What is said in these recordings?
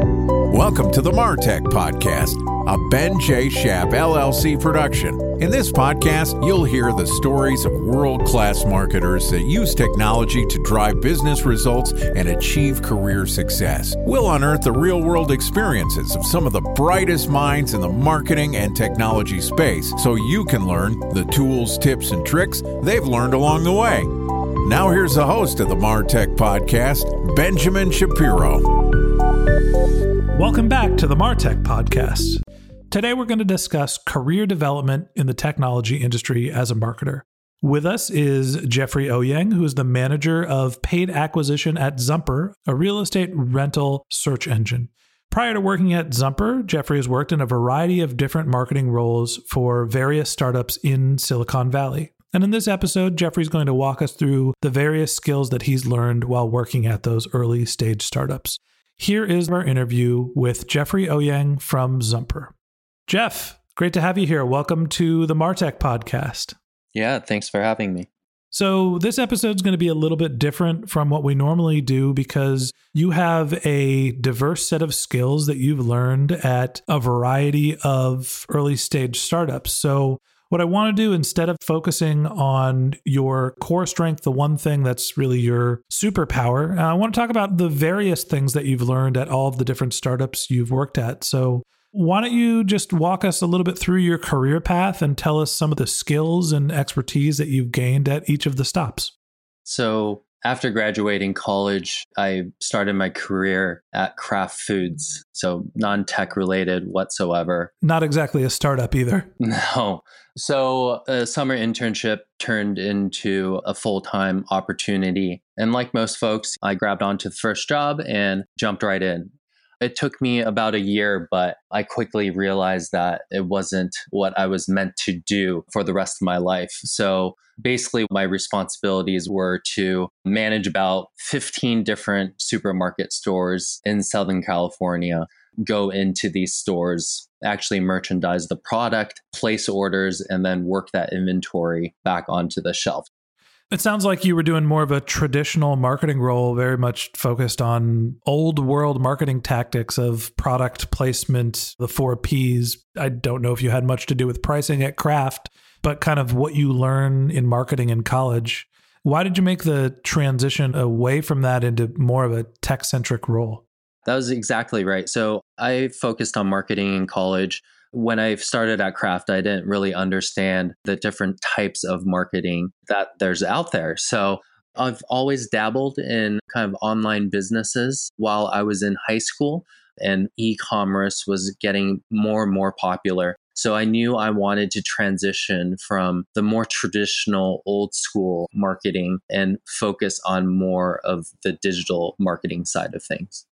Welcome to the Martech Podcast, a Ben J. Shap LLC production. In this podcast, you'll hear the stories of world class marketers that use technology to drive business results and achieve career success. We'll unearth the real world experiences of some of the brightest minds in the marketing and technology space so you can learn the tools, tips, and tricks they've learned along the way. Now, here's the host of the Martech Podcast, Benjamin Shapiro. Welcome back to the Martech Podcast. Today, we're going to discuss career development in the technology industry as a marketer. With us is Jeffrey Ouyang, who is the manager of paid acquisition at Zumper, a real estate rental search engine. Prior to working at Zumper, Jeffrey has worked in a variety of different marketing roles for various startups in Silicon Valley. And in this episode, Jeffrey's going to walk us through the various skills that he's learned while working at those early stage startups. Here is our interview with Jeffrey Ouyang from Zumper. Jeff, great to have you here. Welcome to the Martech podcast. Yeah, thanks for having me. So, this episode is going to be a little bit different from what we normally do because you have a diverse set of skills that you've learned at a variety of early stage startups. So, what I want to do instead of focusing on your core strength, the one thing that's really your superpower, uh, I want to talk about the various things that you've learned at all of the different startups you've worked at. So, why don't you just walk us a little bit through your career path and tell us some of the skills and expertise that you've gained at each of the stops? So, after graduating college, I started my career at Kraft Foods, so non tech related whatsoever. Not exactly a startup either. No. So, a summer internship turned into a full time opportunity. And like most folks, I grabbed onto the first job and jumped right in. It took me about a year, but I quickly realized that it wasn't what I was meant to do for the rest of my life. So basically, my responsibilities were to manage about 15 different supermarket stores in Southern California, go into these stores, actually merchandise the product, place orders, and then work that inventory back onto the shelf. It sounds like you were doing more of a traditional marketing role, very much focused on old world marketing tactics of product placement, the four P's. I don't know if you had much to do with pricing at Kraft, but kind of what you learn in marketing in college. Why did you make the transition away from that into more of a tech centric role? That was exactly right. So I focused on marketing in college when I started at Kraft, I didn't really understand the different types of marketing that there's out there. So I've always dabbled in kind of online businesses while I was in high school, and e commerce was getting more and more popular. So I knew I wanted to transition from the more traditional old school marketing and focus on more of the digital marketing side of things.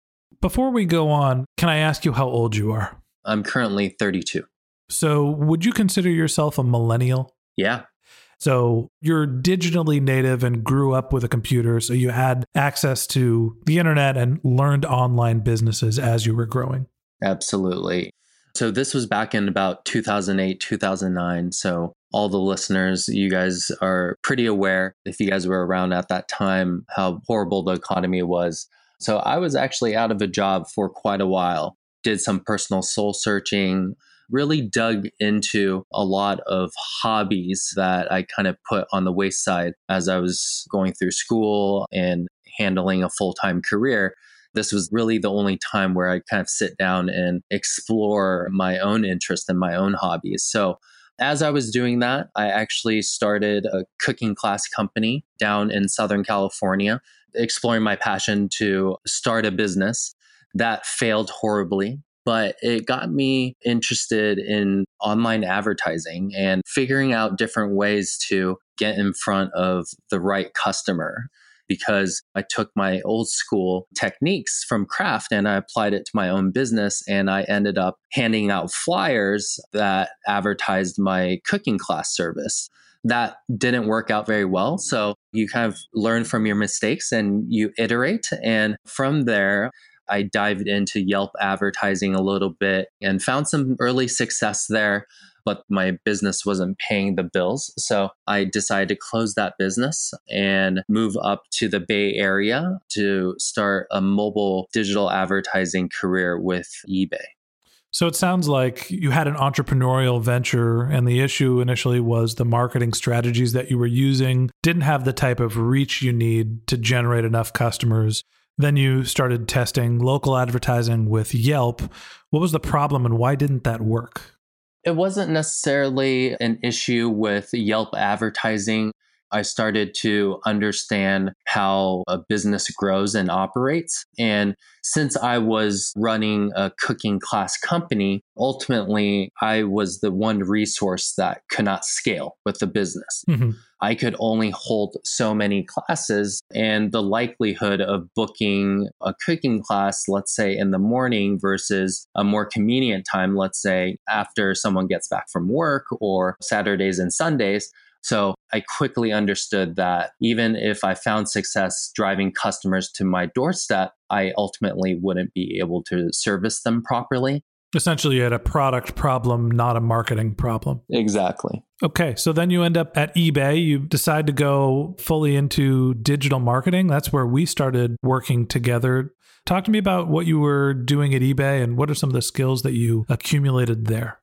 Before we go on, can I ask you how old you are? I'm currently 32. So, would you consider yourself a millennial? Yeah. So, you're digitally native and grew up with a computer. So, you had access to the internet and learned online businesses as you were growing. Absolutely. So, this was back in about 2008, 2009. So, all the listeners, you guys are pretty aware, if you guys were around at that time, how horrible the economy was. So, I was actually out of a job for quite a while did some personal soul searching, really dug into a lot of hobbies that I kind of put on the wayside as I was going through school and handling a full time career. This was really the only time where I kind of sit down and explore my own interest and my own hobbies. So As I was doing that, I actually started a cooking class company down in Southern California, exploring my passion to start a business that failed horribly but it got me interested in online advertising and figuring out different ways to get in front of the right customer because I took my old school techniques from Kraft and I applied it to my own business. And I ended up handing out flyers that advertised my cooking class service. That didn't work out very well. So you kind of learn from your mistakes and you iterate. And from there, I dived into Yelp advertising a little bit and found some early success there, but my business wasn't paying the bills. So I decided to close that business and move up to the Bay Area to start a mobile digital advertising career with eBay. So it sounds like you had an entrepreneurial venture, and the issue initially was the marketing strategies that you were using didn't have the type of reach you need to generate enough customers then you started testing local advertising with Yelp. What was the problem and why didn't that work? It wasn't necessarily an issue with Yelp advertising. I started to understand how a business grows and operates. And since I was running a cooking class company, ultimately I was the one resource that could not scale with the business. Mm-hmm. I could only hold so many classes, and the likelihood of booking a cooking class, let's say in the morning, versus a more convenient time, let's say after someone gets back from work or Saturdays and Sundays. So I quickly understood that even if I found success driving customers to my doorstep, I ultimately wouldn't be able to service them properly. Essentially, you had a product problem, not a marketing problem. Exactly. Okay. So then you end up at eBay. You decide to go fully into digital marketing. That's where we started working together. Talk to me about what you were doing at eBay and what are some of the skills that you accumulated there?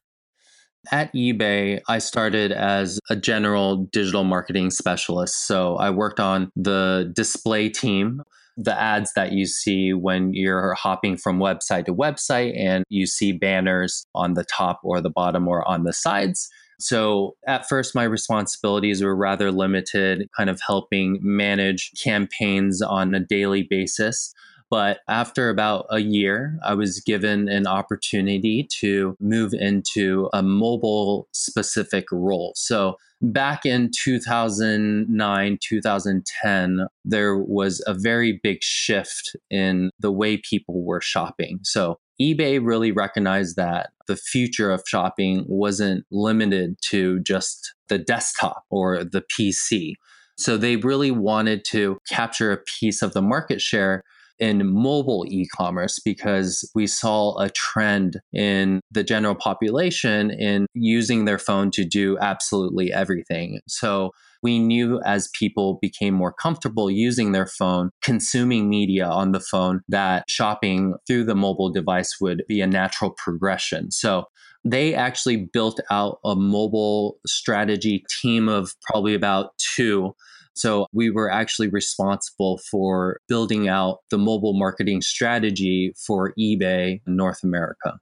At eBay, I started as a general digital marketing specialist. So I worked on the display team the ads that you see when you're hopping from website to website and you see banners on the top or the bottom or on the sides. So at first, my responsibilities were rather limited, kind of helping manage campaigns on a daily basis. But after about a year, I was given an opportunity to move into a mobile specific role. So back in 2009, 2010, there was a very big shift in the way people were shopping. So eBay really recognized that the future of shopping wasn't limited to just the desktop or the PC. So they really wanted to capture a piece of the market share in mobile e commerce because we saw a trend in the general population in using their phone to do absolutely everything. So we knew as people became more comfortable using their phone, consuming media on the phone, that shopping through the mobile device would be a natural progression. So they actually built out a mobile strategy team of probably about two so we were actually responsible for building out the mobile marketing strategy for eBay North America.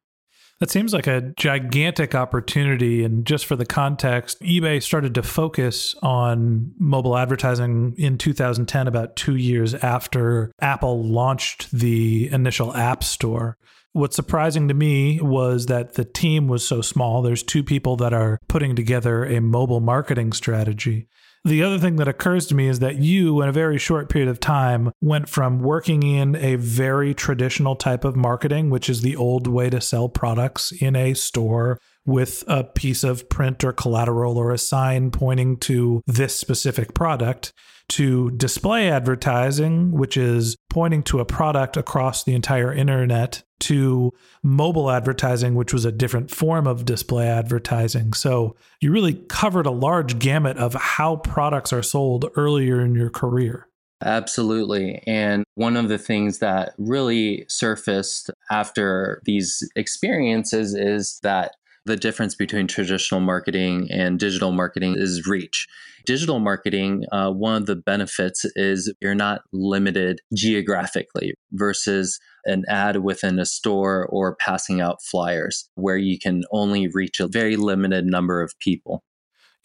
That seems like a gigantic opportunity. And just for the context, eBay started to focus on mobile advertising in 2010, about two years after Apple launched the initial App Store. What's surprising to me was that the team was so small. There's two people that are putting together a mobile marketing strategy. The other thing that occurs to me is that you, in a very short period of time, went from working in a very traditional type of marketing, which is the old way to sell products in a store with a piece of print or collateral or a sign pointing to this specific product to display advertising, which is pointing to a product across the entire internet, to mobile advertising, which was a different form of display advertising. So you really covered a large gamut of how products are sold earlier in your career. Absolutely. And one of the things that really surfaced after these experiences is that The difference between traditional marketing and digital marketing is reach. Digital marketing, uh, one of the benefits is you're not limited geographically versus an ad within a store or passing out flyers where you can only reach a very limited number of people.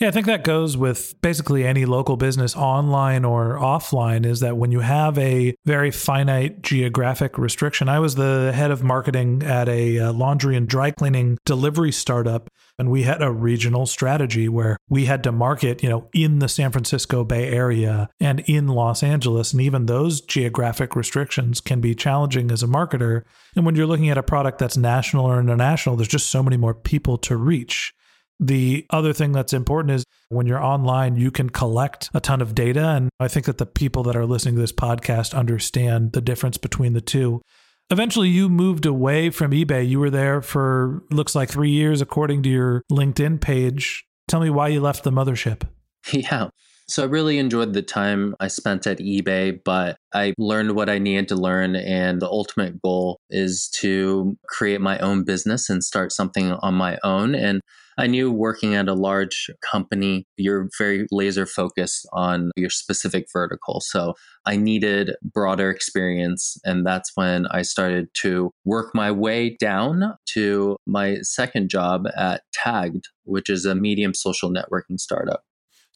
Yeah, I think that goes with basically any local business, online or offline, is that when you have a very finite geographic restriction. I was the head of marketing at a uh, laundry and dry cleaning delivery startup, and we had a regional strategy where we had to market, you know, in the San Francisco Bay Area and in Los Angeles. And even those geographic restrictions can be challenging as a marketer. And when you're looking at a product that's national or international, there's just so many more people to reach. The other thing that's important is when you're online, you can collect a ton of data. And I think that the people that are listening to this podcast understand the difference between the two. Eventually, you moved away from eBay. You were there for looks like three years, according to your LinkedIn page. Tell me why you left the mothership. Yeah. So I really enjoyed the time I spent at eBay, but I learned what I needed to learn. And the ultimate goal is to create my own business and start something on my own. And I knew working at a large company, you're very laser focused on your specific vertical. So I needed broader experience. And that's when I started to work my way down to my second job at Tagged, which is a medium social networking startup.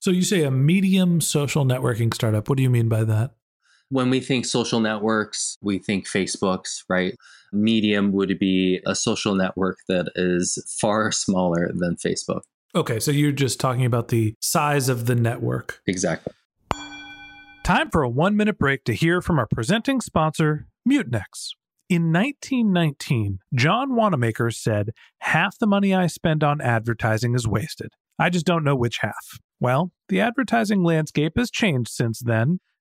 So you say a medium social networking startup. What do you mean by that? When we think social networks, we think Facebook's, right? Medium would be a social network that is far smaller than Facebook. Okay, so you're just talking about the size of the network. Exactly. Time for a one minute break to hear from our presenting sponsor, Mutinex. In 1919, John Wanamaker said, Half the money I spend on advertising is wasted. I just don't know which half. Well, the advertising landscape has changed since then.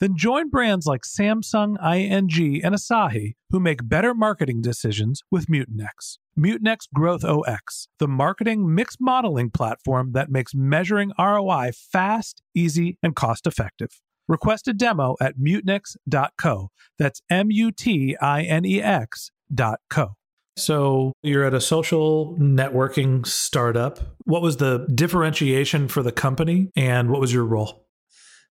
Then join brands like Samsung, ING, and Asahi who make better marketing decisions with Mutinex. Mutinex GrowthOS, the marketing mix modeling platform that makes measuring ROI fast, easy, and cost effective. Request a demo at mutinex.co. That's M U T I N E X dot co. So you're at a social networking startup. What was the differentiation for the company and what was your role?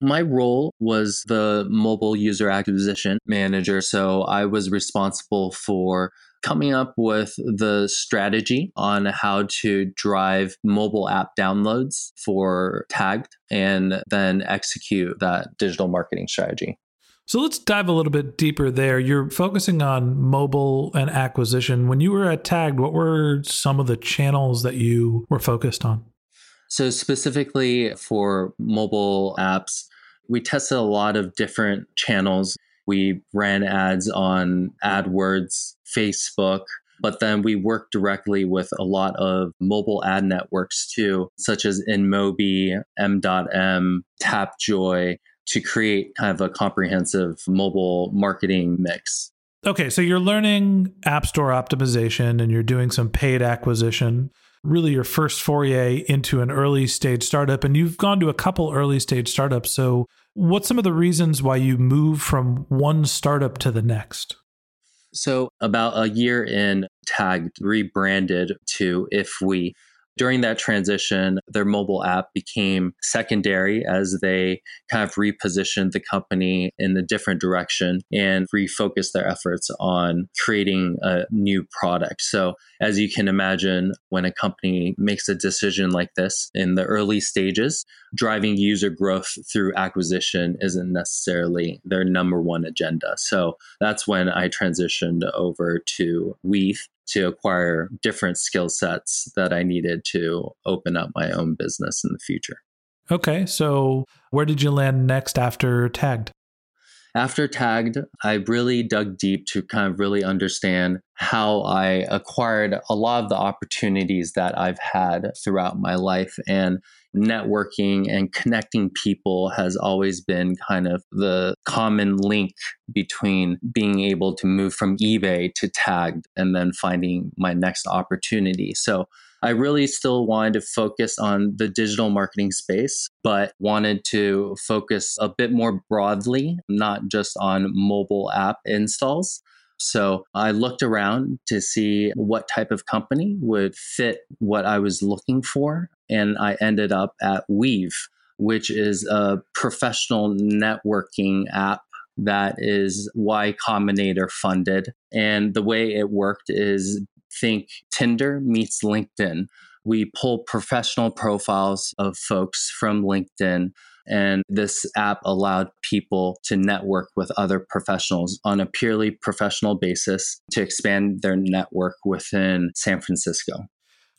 My role was the mobile user acquisition manager. So I was responsible for coming up with the strategy on how to drive mobile app downloads for Tagged and then execute that digital marketing strategy. So let's dive a little bit deeper there. You're focusing on mobile and acquisition. When you were at Tagged, what were some of the channels that you were focused on? So, specifically for mobile apps, we tested a lot of different channels. We ran ads on AdWords, Facebook, but then we worked directly with a lot of mobile ad networks too, such as InMobi, M.M, Tapjoy, to create kind of a comprehensive mobile marketing mix. Okay, so you're learning App Store optimization and you're doing some paid acquisition really your first foray into an early stage startup and you've gone to a couple early stage startups. So what's some of the reasons why you move from one startup to the next? So about a year in Tagged rebranded to if(we) during that transition, their mobile app became secondary as they kind of repositioned the company in a different direction and refocused their efforts on creating a new product. So, as you can imagine, when a company makes a decision like this in the early stages, driving user growth through acquisition isn't necessarily their number one agenda. So, that's when I transitioned over to Weave to acquire different skill sets that I needed to open up my own business in the future. Okay. So, where did you land next after Tagged? After Tagged, I really dug deep to kind of really understand how I acquired a lot of the opportunities that I've had throughout my life. And networking and connecting people has always been kind of the common link between being able to move from eBay to Tagged and then finding my next opportunity. So I really still wanted to focus on the digital marketing space, but wanted to focus a bit more broadly, not just on mobile app installs. So I looked around to see what type of company would fit what I was looking for. And I ended up at Weave, which is a professional networking app that is Y Combinator funded. And the way it worked is think Tinder meets LinkedIn. We pull professional profiles of folks from LinkedIn and this app allowed people to network with other professionals on a purely professional basis to expand their network within San Francisco.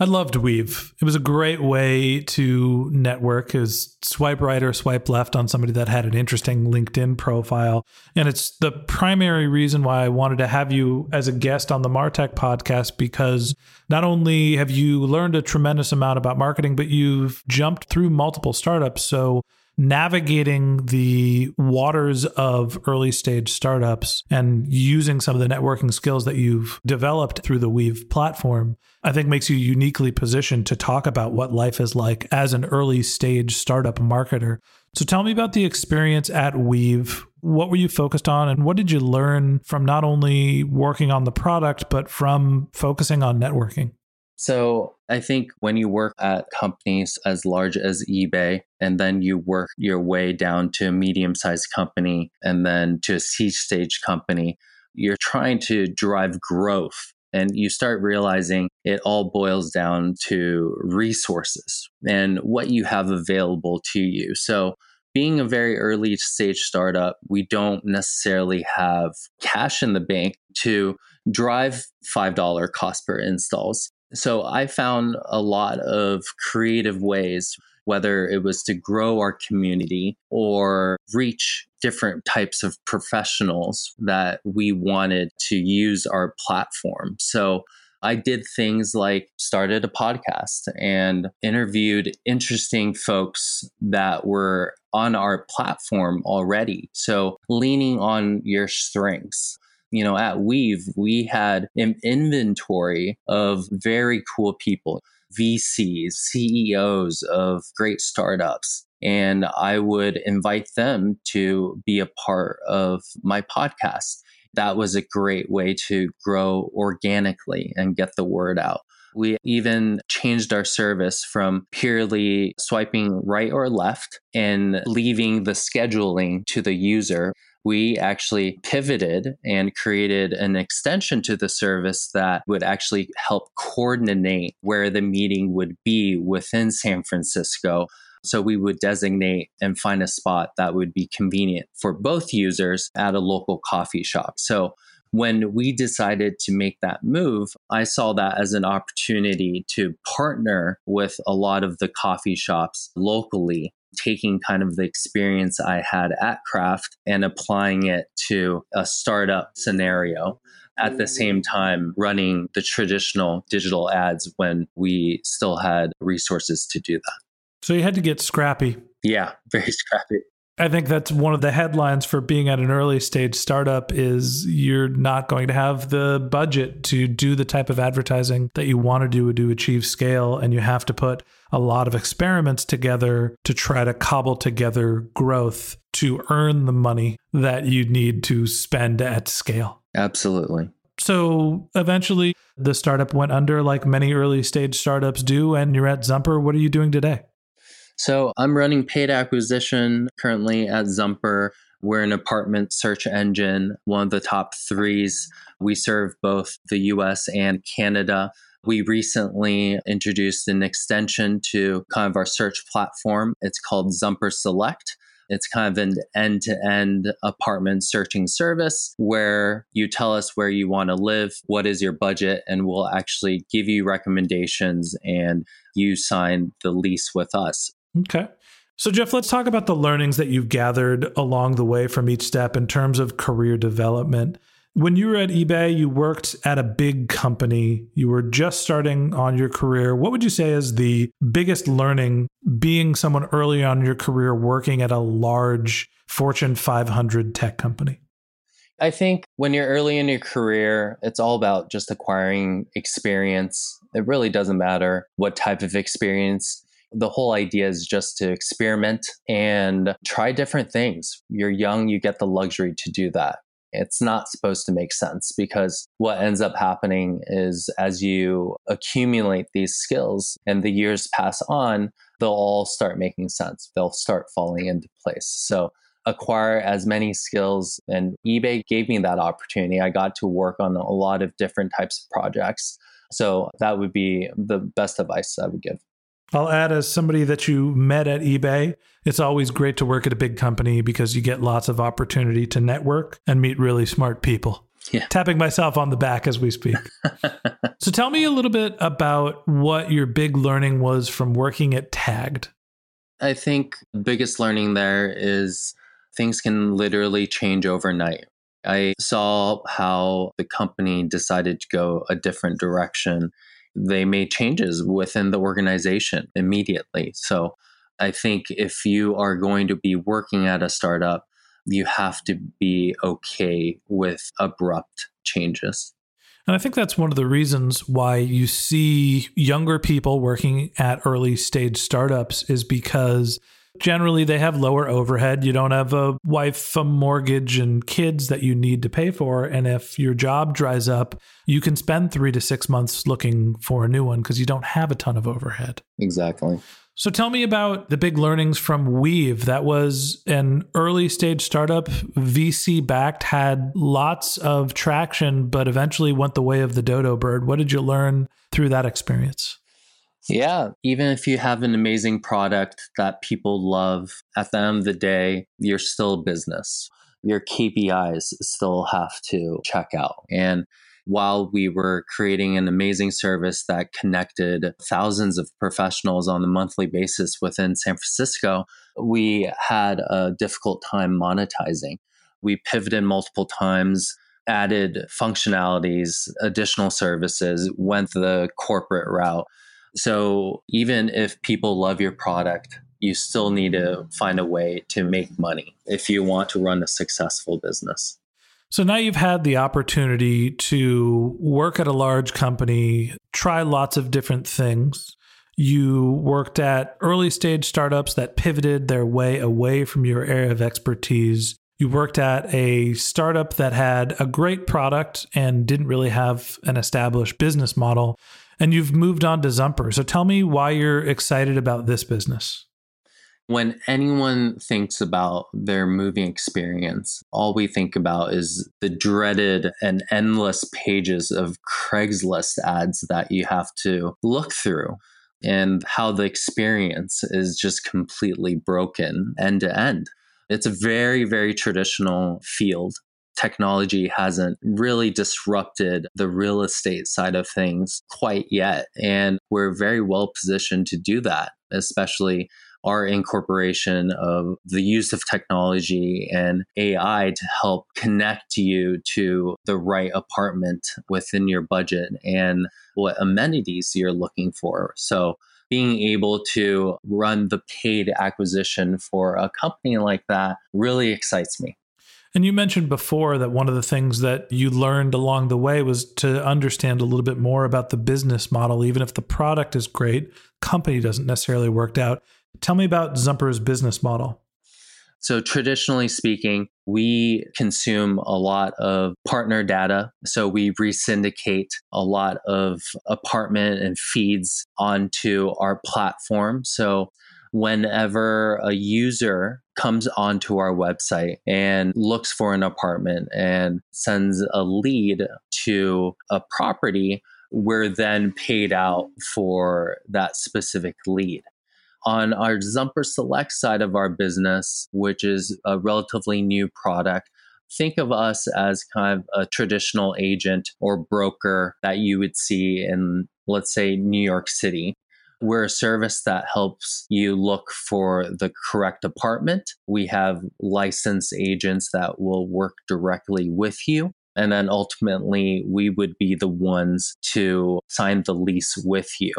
I loved Weave. It was a great way to network. Is swipe right or swipe left on somebody that had an interesting LinkedIn profile. And it's the primary reason why I wanted to have you as a guest on the Martech podcast because not only have you learned a tremendous amount about marketing, but you've jumped through multiple startups. So navigating the waters of early stage startups and using some of the networking skills that you've developed through the Weave platform, I think makes you uniquely positioned to talk about what life is like as an early stage startup marketer. So tell me about the experience at Weave. What were you focused on and what did you learn from not only working on the product, but from focusing on networking? So I think when you work at companies as large as eBay, and then you work your way down to a medium sized company and then to a seed stage company, you're trying to drive growth. And you start realizing it all boils down to resources and what you have available to you. So, being a very early stage startup, we don't necessarily have cash in the bank to drive $5 cost per installs. So I found a lot of creative ways, whether it was to grow our community or reach different types of professionals that we wanted to use our platform. So I did things like started a podcast and interviewed interesting folks that were on our platform already. So leaning on your strengths you know, at Weave, we had an inventory of very cool people, VCs, CEOs of great startups. And I would invite them to be a part of my podcast. That was a great way to grow organically and get the word out. We even changed our service from purely swiping right or left and leaving the scheduling to the user we actually pivoted and created an extension to the service that would actually help coordinate where the meeting would be within San Francisco. So we would designate and find a spot that would be convenient for both users at a local coffee shop. So when we decided to make that move, I saw that as an opportunity to partner with a lot of the coffee shops locally taking kind of the experience I had at Kraft and applying it to a startup scenario at the same mm. time running the traditional digital ads when we still had resources to do that. So you had to get scrappy. Yeah, very scrappy. I think that's one of the headlines for being at an early stage startup is you're not going to have the budget to do the type of advertising that you want to do to achieve scale and you have to put a lot of experiments together to try to cobble together growth to earn the money that you need to spend at scale. Absolutely. So eventually the startup went under like many early stage startups do, and you're at Zumper. What are you doing today? So I'm running paid acquisition currently at Zumper. We're an apartment search engine, one of the top threes. We serve both the US and Canada. We recently introduced an extension to kind of our search platform. It's called Zumper Select. It's kind of an end to end apartment searching service where you tell us where you want to live, what is your budget, and we'll actually give you recommendations and you sign the lease with us. Okay. So, Jeff, let's talk about the learnings that you've gathered along the way from each step in terms of career development. When you were at eBay, you worked at a big company. You were just starting on your career. What would you say is the biggest learning being someone early on in your career working at a large Fortune 500 tech company? I think when you're early in your career, it's all about just acquiring experience. It really doesn't matter what type of experience. The whole idea is just to experiment and try different things. You're young, you get the luxury to do that it's not supposed to make sense because what ends up happening is as you accumulate these skills and the years pass on, they'll all start making sense. They'll start falling into place. So acquire as many skills and eBay gave me that opportunity. I got to work on a lot of different types of projects. So that would be the best advice I would give. I'll add as somebody that you met at eBay, it's always great to work at a big company because you get lots of opportunity to network and meet really smart people. Yeah. Tapping myself on the back as we speak. so tell me a little bit about what your big learning was from working at Tagged. I think the biggest learning there is things can literally change overnight. I saw how the company decided to go a different direction they made changes within the organization immediately. So I think if you are going to be working at a startup, you have to be okay with abrupt changes. And I think that's one of the reasons why you see younger people working at early stage startups is because Generally, they have lower overhead. You don't have a wife, a mortgage, and kids that you need to pay for. And if your job dries up, you can spend three to six months looking for a new one because you don't have a ton of overhead. Exactly. So tell me about the big learnings from Weave. That was an early stage startup, VC backed, had lots of traction, but eventually went the way of the dodo bird. What did you learn through that experience? Yeah, even if you have an amazing product that people love, at the end of the day, you're still a business. Your KPIs still have to check out. And while we were creating an amazing service that connected thousands of professionals on a monthly basis within San Francisco, we had a difficult time monetizing. We pivoted multiple times, added functionalities, additional services, went the corporate route so even if people love your product, you still need to find a way to make money if you want to run a successful business. So now you've had the opportunity to work at a large company, try lots of different things. You worked at early stage startups that pivoted their way away from your area of expertise. You worked at a startup that had a great product and didn't really have an established business model and you've moved on to Zumper. So tell me why you're excited about this business. When anyone thinks about their moving experience, all we think about is the dreaded and endless pages of Craigslist ads that you have to look through and how the experience is just completely broken end to end. It's a very, very traditional field technology hasn't really disrupted the real estate side of things quite yet. And we're very well positioned to do that, especially our incorporation of the use of technology and AI to help connect you to the right apartment within your budget and what amenities you're looking for. So, being able to run the paid acquisition for a company like that really excites me. And you mentioned before that one of the things that you learned along the way was to understand a little bit more about the business model. Even if the product is great, company doesn't necessarily work out. Tell me about Zumper's business model. So, traditionally speaking, we consume a lot of partner data. So, we resyndicate a lot of apartment and feeds onto our platform. So, whenever a user comes onto our website and looks for an apartment and sends a lead to a property, we're then paid out for that specific lead. On our Zumper Select side of our business, which is a relatively new product, think of us as kind of a traditional agent or broker that you would see in, let's say, New York City. We're a service that helps you look for the correct apartment. We have licensed agents that will work directly with you. And then ultimately, we would be the ones to sign the lease with you.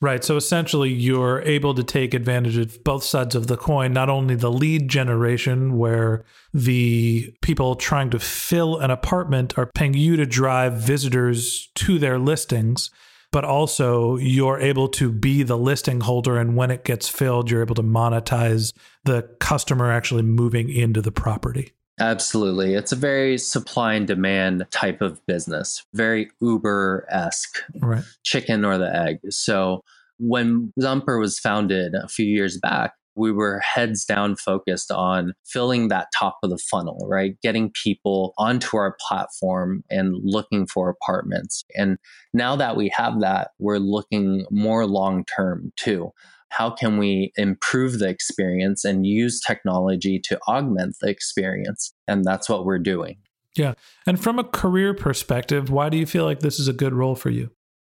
Right. So essentially, you're able to take advantage of both sides of the coin, not only the lead generation, where the people trying to fill an apartment are paying you to drive visitors to their listings, but also you're able to be the listing holder. And when it gets filled, you're able to monetize the customer actually moving into the property. Absolutely. It's a very supply and demand type of business, very Uber esque, right. chicken or the egg. So when Zumper was founded a few years back, we were heads down focused on filling that top of the funnel, right? Getting people onto our platform and looking for apartments. And now that we have that, we're looking more long term too how can we improve the experience and use technology to augment the experience? And that's what we're doing. Yeah. And from a career perspective, why do you feel like this is a good role for you?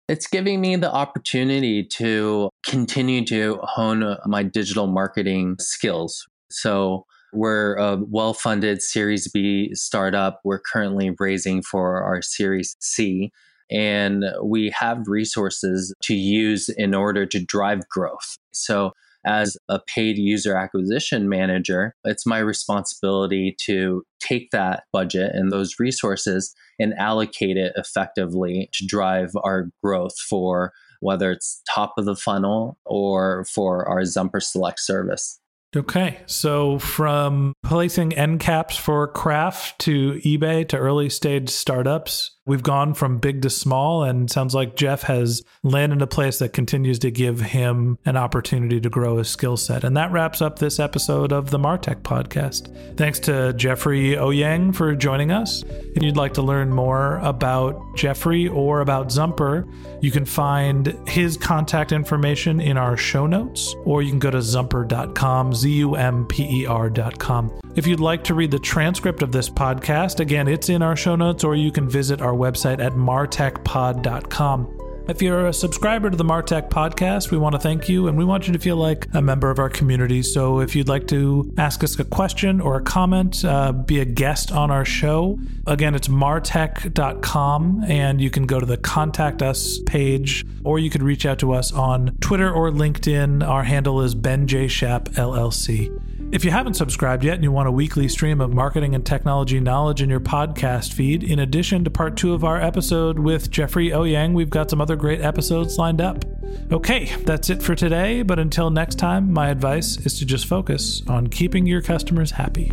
It's giving me the opportunity to continue to hone uh, my digital marketing skills. So, we're a well funded Series B startup. We're currently raising for our Series C and we have resources to use in order to drive growth. So, as a paid user acquisition manager, it's my responsibility to take that budget and those resources and allocate it effectively to drive our growth for whether it's top of the funnel or for our Zumper Select service. Okay. So from placing end caps for Kraft to eBay to early stage startups, we've gone from big to small and sounds like Jeff has landed a place that continues to give him an opportunity to grow his skill set. And that wraps up this episode of the Martech podcast. Thanks to Jeffrey Ouyang for joining us. If you'd like to learn more about Jeffrey or about Zumper, you can find his contact information in our show notes, or you can go to zumper.com, Z U M P E R.com. If you'd like to read the transcript of this podcast, again, it's in our show notes, or you can visit our website at martechpod.com. If you're a subscriber to the Martech podcast, we want to thank you and we want you to feel like a member of our community. So if you'd like to ask us a question or a comment, uh, be a guest on our show, again, it's martech.com and you can go to the contact us page or you could reach out to us on Twitter or LinkedIn. Our handle is Ben J. Shap LLC. If you haven't subscribed yet and you want a weekly stream of marketing and technology knowledge in your podcast feed, in addition to part two of our episode with Jeffrey Ouyang, we've got some other great episodes lined up. Okay, that's it for today, but until next time, my advice is to just focus on keeping your customers happy.